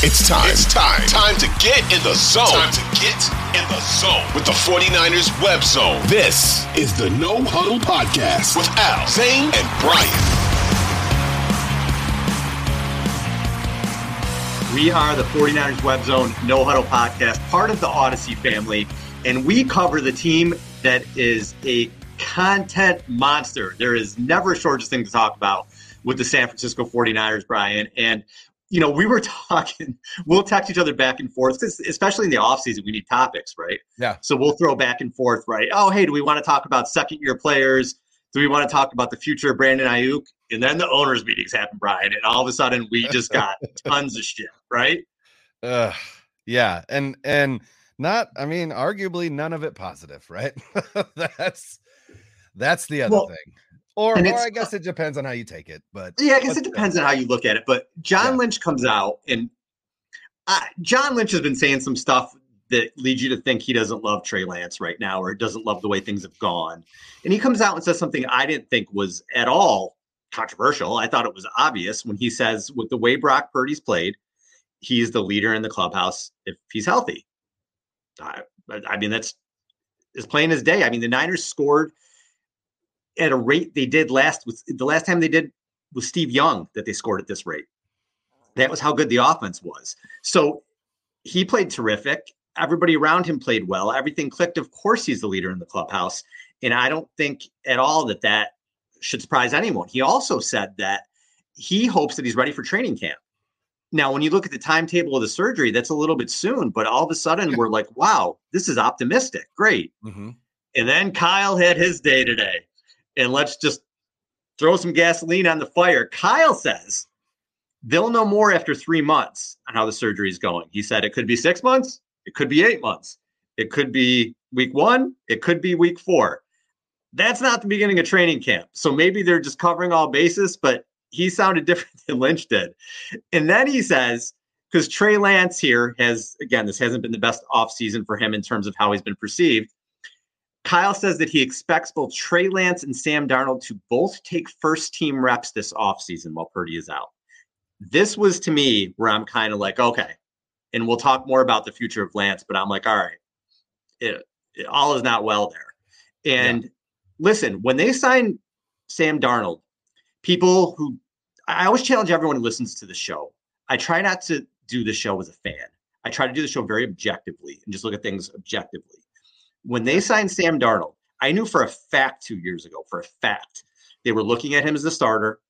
It's time. It's time. Time to get in the zone. Time to get in the zone with the 49ers web zone. This is the No Huddle Podcast with Al, Zane, and Brian. We are the 49ers Web Zone No Huddle Podcast, part of the Audacy family, and we cover the team that is a content monster. There is never a shortage thing to talk about with the San Francisco 49ers, Brian. And you know, we were talking, we'll text each other back and forth because, especially in the off season, we need topics, right? Yeah. So we'll throw back and forth, right? Oh, hey, do we want to talk about second year players? Do we want to talk about the future of Brandon Aiyuk? And then the owners' meetings happen, Brian. And all of a sudden, we just got tons of shit, right? Uh, yeah. And, and, not, I mean, arguably none of it positive, right? that's that's the other well, thing. Or, or I guess it depends on how you take it. But yeah, I guess it depends on how you look at it. But John yeah. Lynch comes out, and uh, John Lynch has been saying some stuff that leads you to think he doesn't love Trey Lance right now, or doesn't love the way things have gone. And he comes out and says something I didn't think was at all controversial. I thought it was obvious when he says, with the way Brock Purdy's played, he's the leader in the clubhouse if he's healthy. I, I mean, that's as plain as day. I mean, the Niners scored at a rate they did last with the last time they did was Steve Young that they scored at this rate. That was how good the offense was. So he played terrific. Everybody around him played well. Everything clicked. Of course, he's the leader in the clubhouse. And I don't think at all that that should surprise anyone. He also said that he hopes that he's ready for training camp. Now, when you look at the timetable of the surgery, that's a little bit soon, but all of a sudden we're like, wow, this is optimistic. Great. Mm-hmm. And then Kyle had his day today and let's just throw some gasoline on the fire. Kyle says they'll know more after three months on how the surgery is going. He said it could be six months, it could be eight months, it could be week one, it could be week four. That's not the beginning of training camp. So maybe they're just covering all bases, but he sounded different than Lynch did. And then he says, because Trey Lance here has, again, this hasn't been the best offseason for him in terms of how he's been perceived. Kyle says that he expects both Trey Lance and Sam Darnold to both take first team reps this offseason while Purdy is out. This was to me where I'm kind of like, okay, and we'll talk more about the future of Lance, but I'm like, all right, it, it all is not well there. And yeah. listen, when they signed Sam Darnold, people who I always challenge everyone who listens to the show. I try not to do the show as a fan. I try to do the show very objectively and just look at things objectively when they signed Sam Darnold, I knew for a fact two years ago, for a fact, they were looking at him as the starter.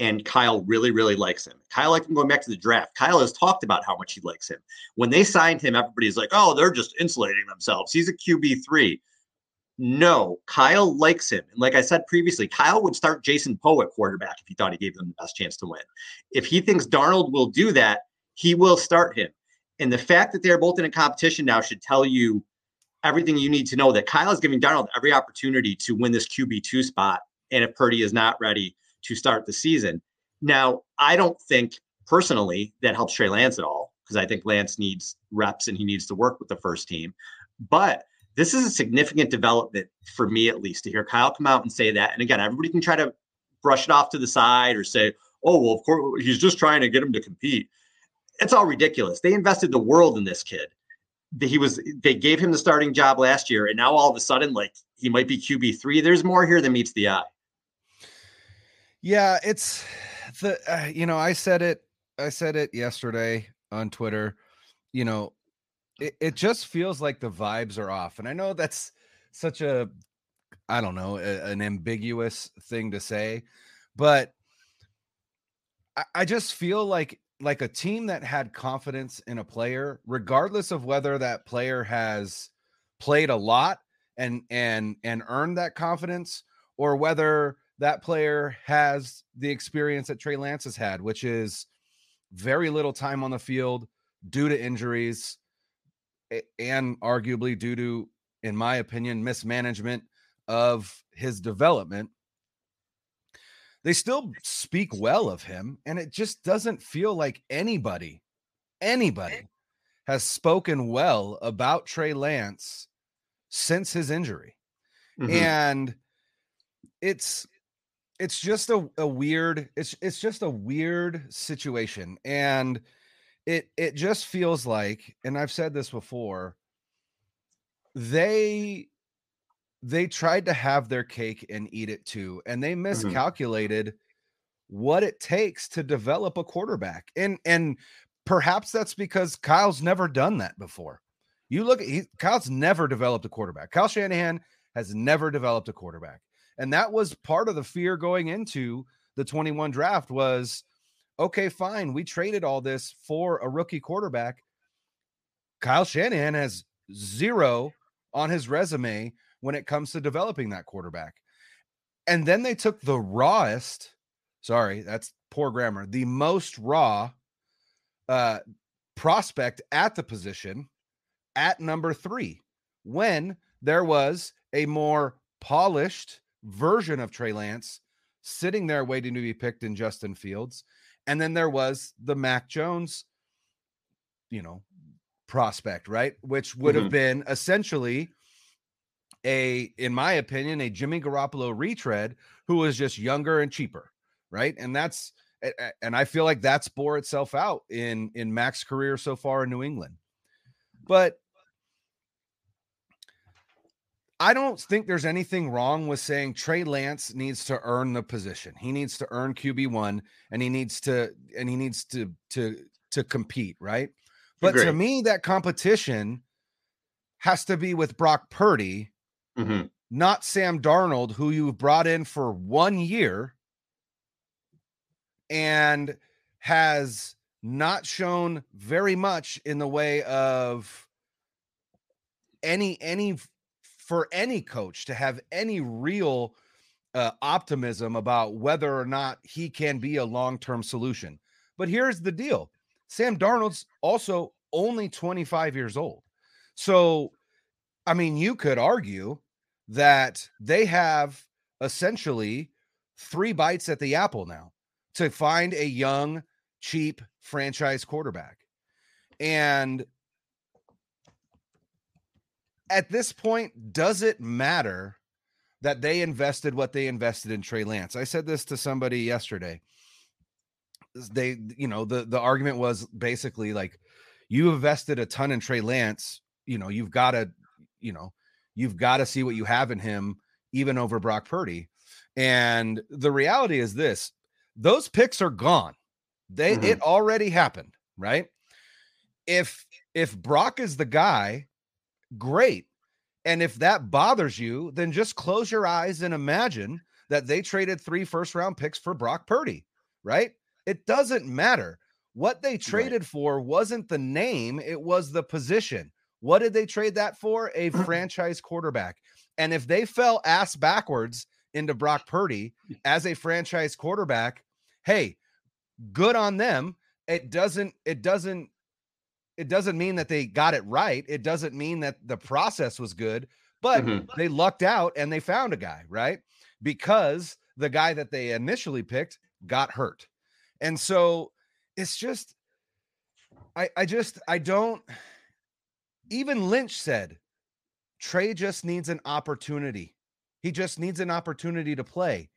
And Kyle really, really likes him. Kyle liked him going back to the draft. Kyle has talked about how much he likes him. When they signed him, everybody's like, oh, they're just insulating themselves. He's a QB3. No, Kyle likes him. And like I said previously, Kyle would start Jason Poe at quarterback if he thought he gave them the best chance to win. If he thinks Darnold will do that, he will start him. And the fact that they're both in a competition now should tell you everything you need to know that Kyle is giving Darnold every opportunity to win this QB2 spot. And if Purdy is not ready to start the season. Now, I don't think personally that helps Trey Lance at all because I think Lance needs reps and he needs to work with the first team. But this is a significant development for me, at least, to hear Kyle come out and say that. And again, everybody can try to brush it off to the side or say, oh, well, of course, he's just trying to get him to compete. It's all ridiculous. They invested the world in this kid he was they gave him the starting job last year and now all of a sudden like he might be QB3 there's more here than meets the eye. Yeah it's the uh, you know I said it I said it yesterday on Twitter you know it, it just feels like the vibes are off and I know that's such a I don't know a, an ambiguous thing to say but I, I just feel like like a team that had confidence in a player, regardless of whether that player has played a lot and and and earned that confidence, or whether that player has the experience that Trey Lance has had, which is very little time on the field due to injuries and arguably due to, in my opinion, mismanagement of his development they still speak well of him and it just doesn't feel like anybody anybody has spoken well about Trey Lance since his injury. Mm-hmm. And it's it's just a, a weird it's it's just a weird situation and it it just feels like, and I've said this before, they they tried to have their cake and eat it too, and they Mm-hmm. miscalculated what it takes to develop a quarterback. And and perhaps that's because Kyle's never done that before. You look at he, Kyle's never developed a quarterback. Kyle Shanahan has never developed a quarterback. And that was part of the fear going into the 21 draft was okay, fine. We traded all this for a rookie quarterback. Kyle Shanahan has zero on his resume when it comes to developing that quarterback. And then they took the rawest, sorry, that's poor grammar, the most raw uh, prospect at the position at number three when there was a more polished version of Trey Lance sitting there waiting to be picked in Justin Fields. And then there was the Mac Jones, you know, prospect, right? Which would have Mhm. been essentially a, in my opinion, a Jimmy Garoppolo retread who was just younger and cheaper, right? And that's and I feel like that's bore itself out in in Mac's career so far in New England. But I don't think there's anything wrong with saying Trey Lance needs to earn the position. He needs to earn QB1 and he needs to and he needs to to to compete, right? But to me that competition has to be with Brock Purdy, Mhm. not Sam Darnold who you brought in for 1 year and has not shown very much in the way of any any for any coach to have any real uh, optimism about whether or not he can be a long-term solution. But here's the deal. Sam Darnold's also only 25 years old. So I mean, you could argue that they have essentially three bites at the apple now to find a young, cheap franchise quarterback. And at this point, does it matter that they invested what they invested in Trey Lance? I said this to somebody yesterday. They, you know, the the argument was basically like you invested a ton in Trey Lance, you know, you've got to, you know, you've got to see what you have in him even over Brock Purdy. And the reality is this, those picks are gone. They Mhm. it already happened, right? If if Brock is the guy, great. And if that bothers you, then just close your eyes and imagine that they traded three first round picks for Brock Purdy, right? It doesn't matter. What they traded for wasn't the name, it was the position. What did they trade that for? A franchise quarterback. And if they fell ass backwards into Brock Purdy as a franchise quarterback, hey, good on them. It doesn't, it doesn't, it doesn't mean that they got it right. It doesn't mean that the process was good, but Mhm. they lucked out and they found a guy, right? Because the guy that they initially picked got hurt. And so it's just I I just I don't even Lynch said Trey just needs an opportunity. He just needs an opportunity to play.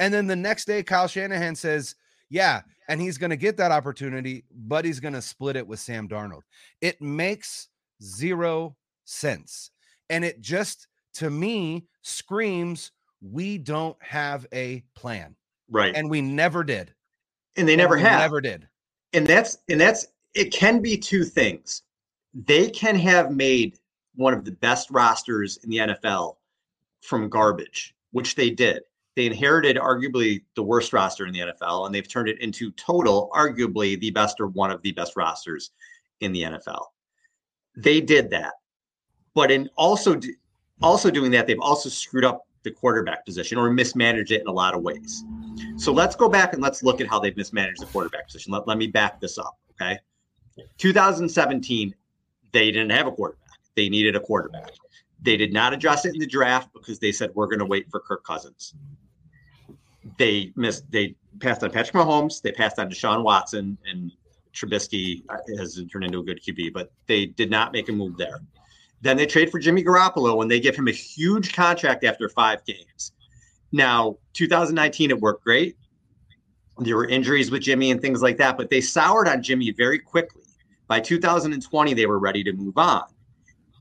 And then the next day Kyle Shanahan says, "Yeah, and he's going to get that opportunity, but he's going to split it with Sam Darnold." It makes zero sense. And it just to me screams we don't have a plan. Right. And, And we never did. And they never we have. Never did. and that's and that's it can be two things. They can have made one of the best rosters in the NFL from garbage, which they did. They inherited arguably the worst roster in the NFL, and they've turned it into total, arguably the best or one of the best rosters in the NFL. They did that, but in also also doing that, they've also screwed up the quarterback position or mismanaged it in a lot of ways. So let's go back and let's look at how they've mismanaged the quarterback position. Let, let me back this up. Okay. 2017, they didn't have a quarterback. They needed a quarterback. They did not address it in the draft because they said we're going to wait for Kirk Cousins. They missed. They passed on Patrick Mahomes. They passed on Deshaun Watson, and Trubisky has turned into a good QB, but they did not make a move there. Then they trade for Jimmy Garoppolo, and they give him a huge contract after five games. Now, 2019, it worked great. There were injuries with Jimmy and things like that, but they soured on Jimmy very quickly. By 2020, they were ready to move on.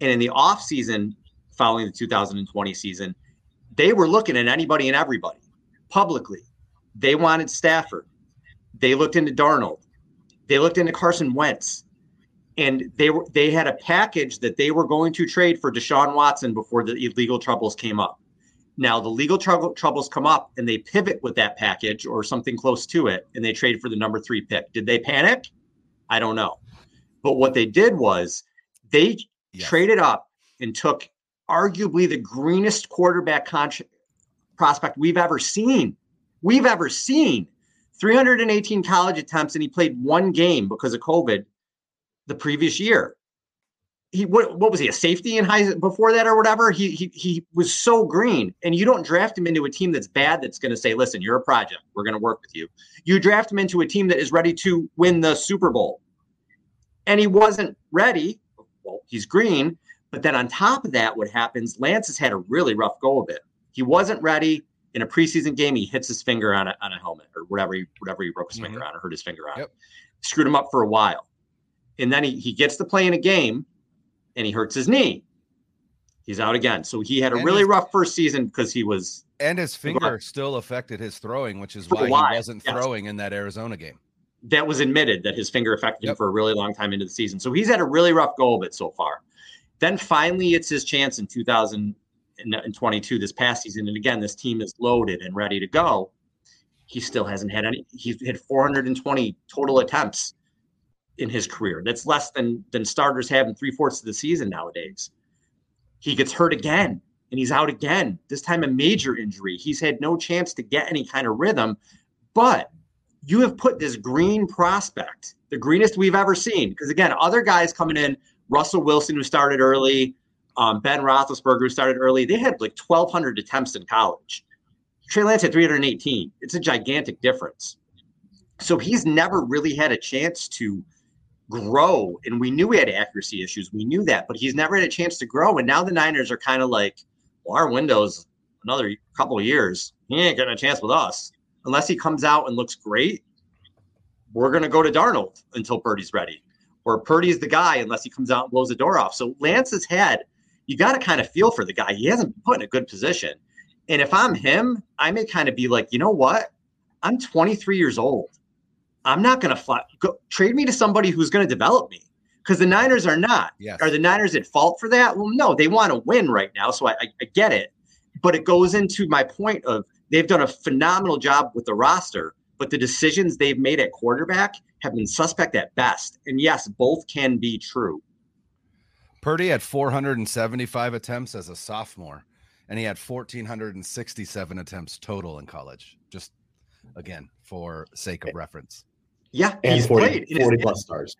And in the off season following the 2020 season, they were looking at anybody and everybody publicly. They wanted Stafford. They looked into Darnold. They looked into Carson Wentz. And they were they had a package that they were going to trade for Deshaun Watson before the legal troubles came up. Now the legal trouble, troubles come up and they pivot with that package or something close to it, and they trade for the number three pick. Did they panic? I don't know. But what they did was they traded up and took arguably the greenest quarterback prospect we've ever seen. We've ever seen 318 college attempts, and he played one game because of COVID the previous year. He what, what was he a safety in high before that or whatever? He he he was so green, and you don't draft him into a team that's bad that's going to say, "Listen, you're a project. We're going to work with you." You draft him into a team that is ready to win the Super Bowl, and he wasn't ready. Well, he's green, but then on top of that, what happens? Lance has had a really rough go of it. He wasn't ready in a preseason game. He hits his finger on a, on a helmet or whatever he whatever he broke his mm-hmm. finger on or hurt his finger on. Yep. Screwed him up for a while, and then he he gets to play in a game, and he hurts his knee. He's out again. So he had a and really his, rough first season because he was and his finger still affected his throwing, which is why he wasn't yes. throwing in that Arizona game. That was admitted that his finger affected yep. him for a really long time into the season. So he's had a really rough go of it so far. Then finally, it's his chance in 2022, this past season. And again, this team is loaded and ready to go. He still hasn't had any. He's had 420 total attempts in his career. That's less than than starters have in three fourths of the season nowadays. He gets hurt again, and he's out again. This time, a major injury. He's had no chance to get any kind of rhythm. But you have put this green prospect, the greenest we've ever seen. Because again, other guys coming in Russell Wilson, who started early, um, Ben Roethlisberger, who started early, they had like 1,200 attempts in college. Trey Lance had 318. It's a gigantic difference. So he's never really had a chance to grow. And we knew he had accuracy issues. We knew that, but he's never had a chance to grow. And now the Niners are kind of like, well, our window's another couple years. He ain't getting a chance with us. Unless he comes out and looks great, we're going to go to Darnold until Purdy's ready or Purdy's the guy unless he comes out and blows the door off. So Lance's head, you got to kind of feel for the guy. He hasn't been put in a good position. And if I'm him, I may kind of be like, you know what? I'm 23 years old. I'm not going to fly. Go, trade me to somebody who's going to develop me because the Niners are not. Yes. Are the Niners at fault for that? Well, no, they want to win right now. So I, I, I get it. But it goes into my point of they've done a phenomenal job with the roster but the decisions they've made at quarterback have been suspect at best. And yes, both can be true. Purdy had 475 attempts as a sophomore, and he had 1,467 attempts total in college. Just again, for sake of reference. Yeah, and he's 40, played 40 plus stars.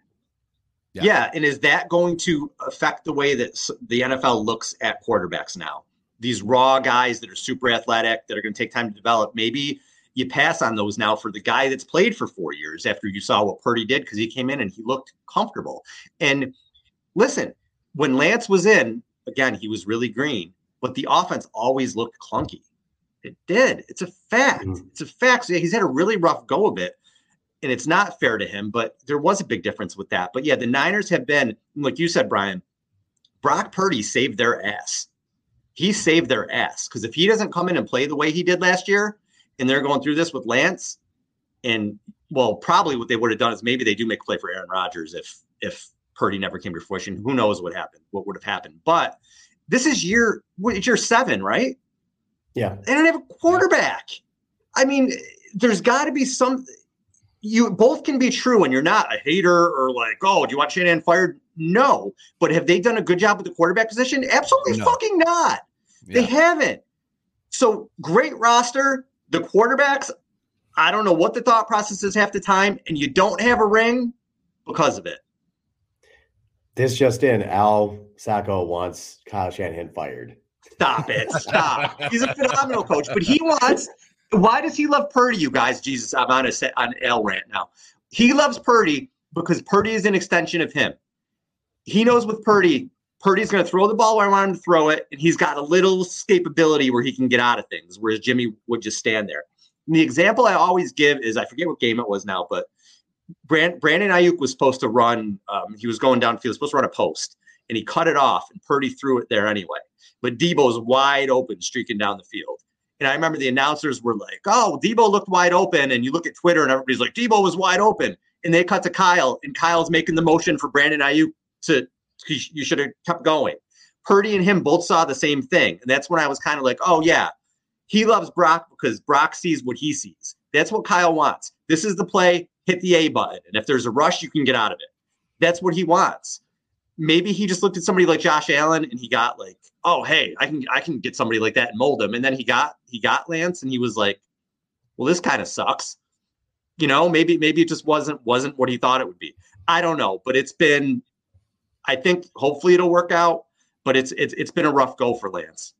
Yeah. yeah, and is that going to affect the way that the NFL looks at quarterbacks now? These raw guys that are super athletic, that are going to take time to develop. Maybe you pass on those now for the guy that's played for four years after you saw what Purdy did because he came in and he looked comfortable. And listen, when Lance was in, again, he was really green, but the offense always looked clunky. It did. It's a fact. Mm-hmm. It's a fact. So he's had a really rough go of it. And it's not fair to him, but there was a big difference with that. But yeah, the Niners have been, like you said, Brian, Brock Purdy saved their ass. He saved their ass because if he doesn't come in and play the way he did last year, and they're going through this with Lance, and well, probably what they would have done is maybe they do make a play for Aaron Rodgers if if Purdy never came to fruition. Who knows what happened? What would have happened? But this is year it's year seven, right? Yeah. And they don't have a quarterback. I mean, there's got to be some. You both can be true, and you're not a hater or like, oh, do you want Shanahan fired? No, but have they done a good job with the quarterback position? Absolutely no. fucking not. Yeah. They haven't. So great roster, the quarterbacks, I don't know what the thought process is half the time, and you don't have a ring because of it. This just in, Al Sacco wants Kyle Shanahan fired. Stop it. Stop. He's a phenomenal coach, but he wants. Why does he love Purdy, you guys? Jesus, I'm on a set on L rant now. He loves Purdy because Purdy is an extension of him. He knows with Purdy, Purdy's going to throw the ball where I want him to throw it, and he's got a little escapability where he can get out of things, whereas Jimmy would just stand there. And the example I always give is I forget what game it was now, but Brand, Brandon Aiyuk was supposed to run. Um, he was going downfield. Supposed to run a post, and he cut it off, and Purdy threw it there anyway. But Deebo's wide open, streaking down the field. And I remember the announcers were like, "Oh, Deebo looked wide open," and you look at Twitter, and everybody's like, "Deebo was wide open." And they cut to Kyle, and Kyle's making the motion for Brandon Aiyuk to. You should have kept going. Purdy and him both saw the same thing, and that's when I was kind of like, "Oh yeah, he loves Brock because Brock sees what he sees." That's what Kyle wants. This is the play. Hit the A button, and if there's a rush, you can get out of it. That's what he wants. Maybe he just looked at somebody like Josh Allen and he got like, oh hey, I can I can get somebody like that and mold him. And then he got he got Lance and he was like, well, this kind of sucks. You know, maybe maybe it just wasn't wasn't what he thought it would be. I don't know, but it's been. I think hopefully it'll work out, but it's it's it's been a rough go for Lance.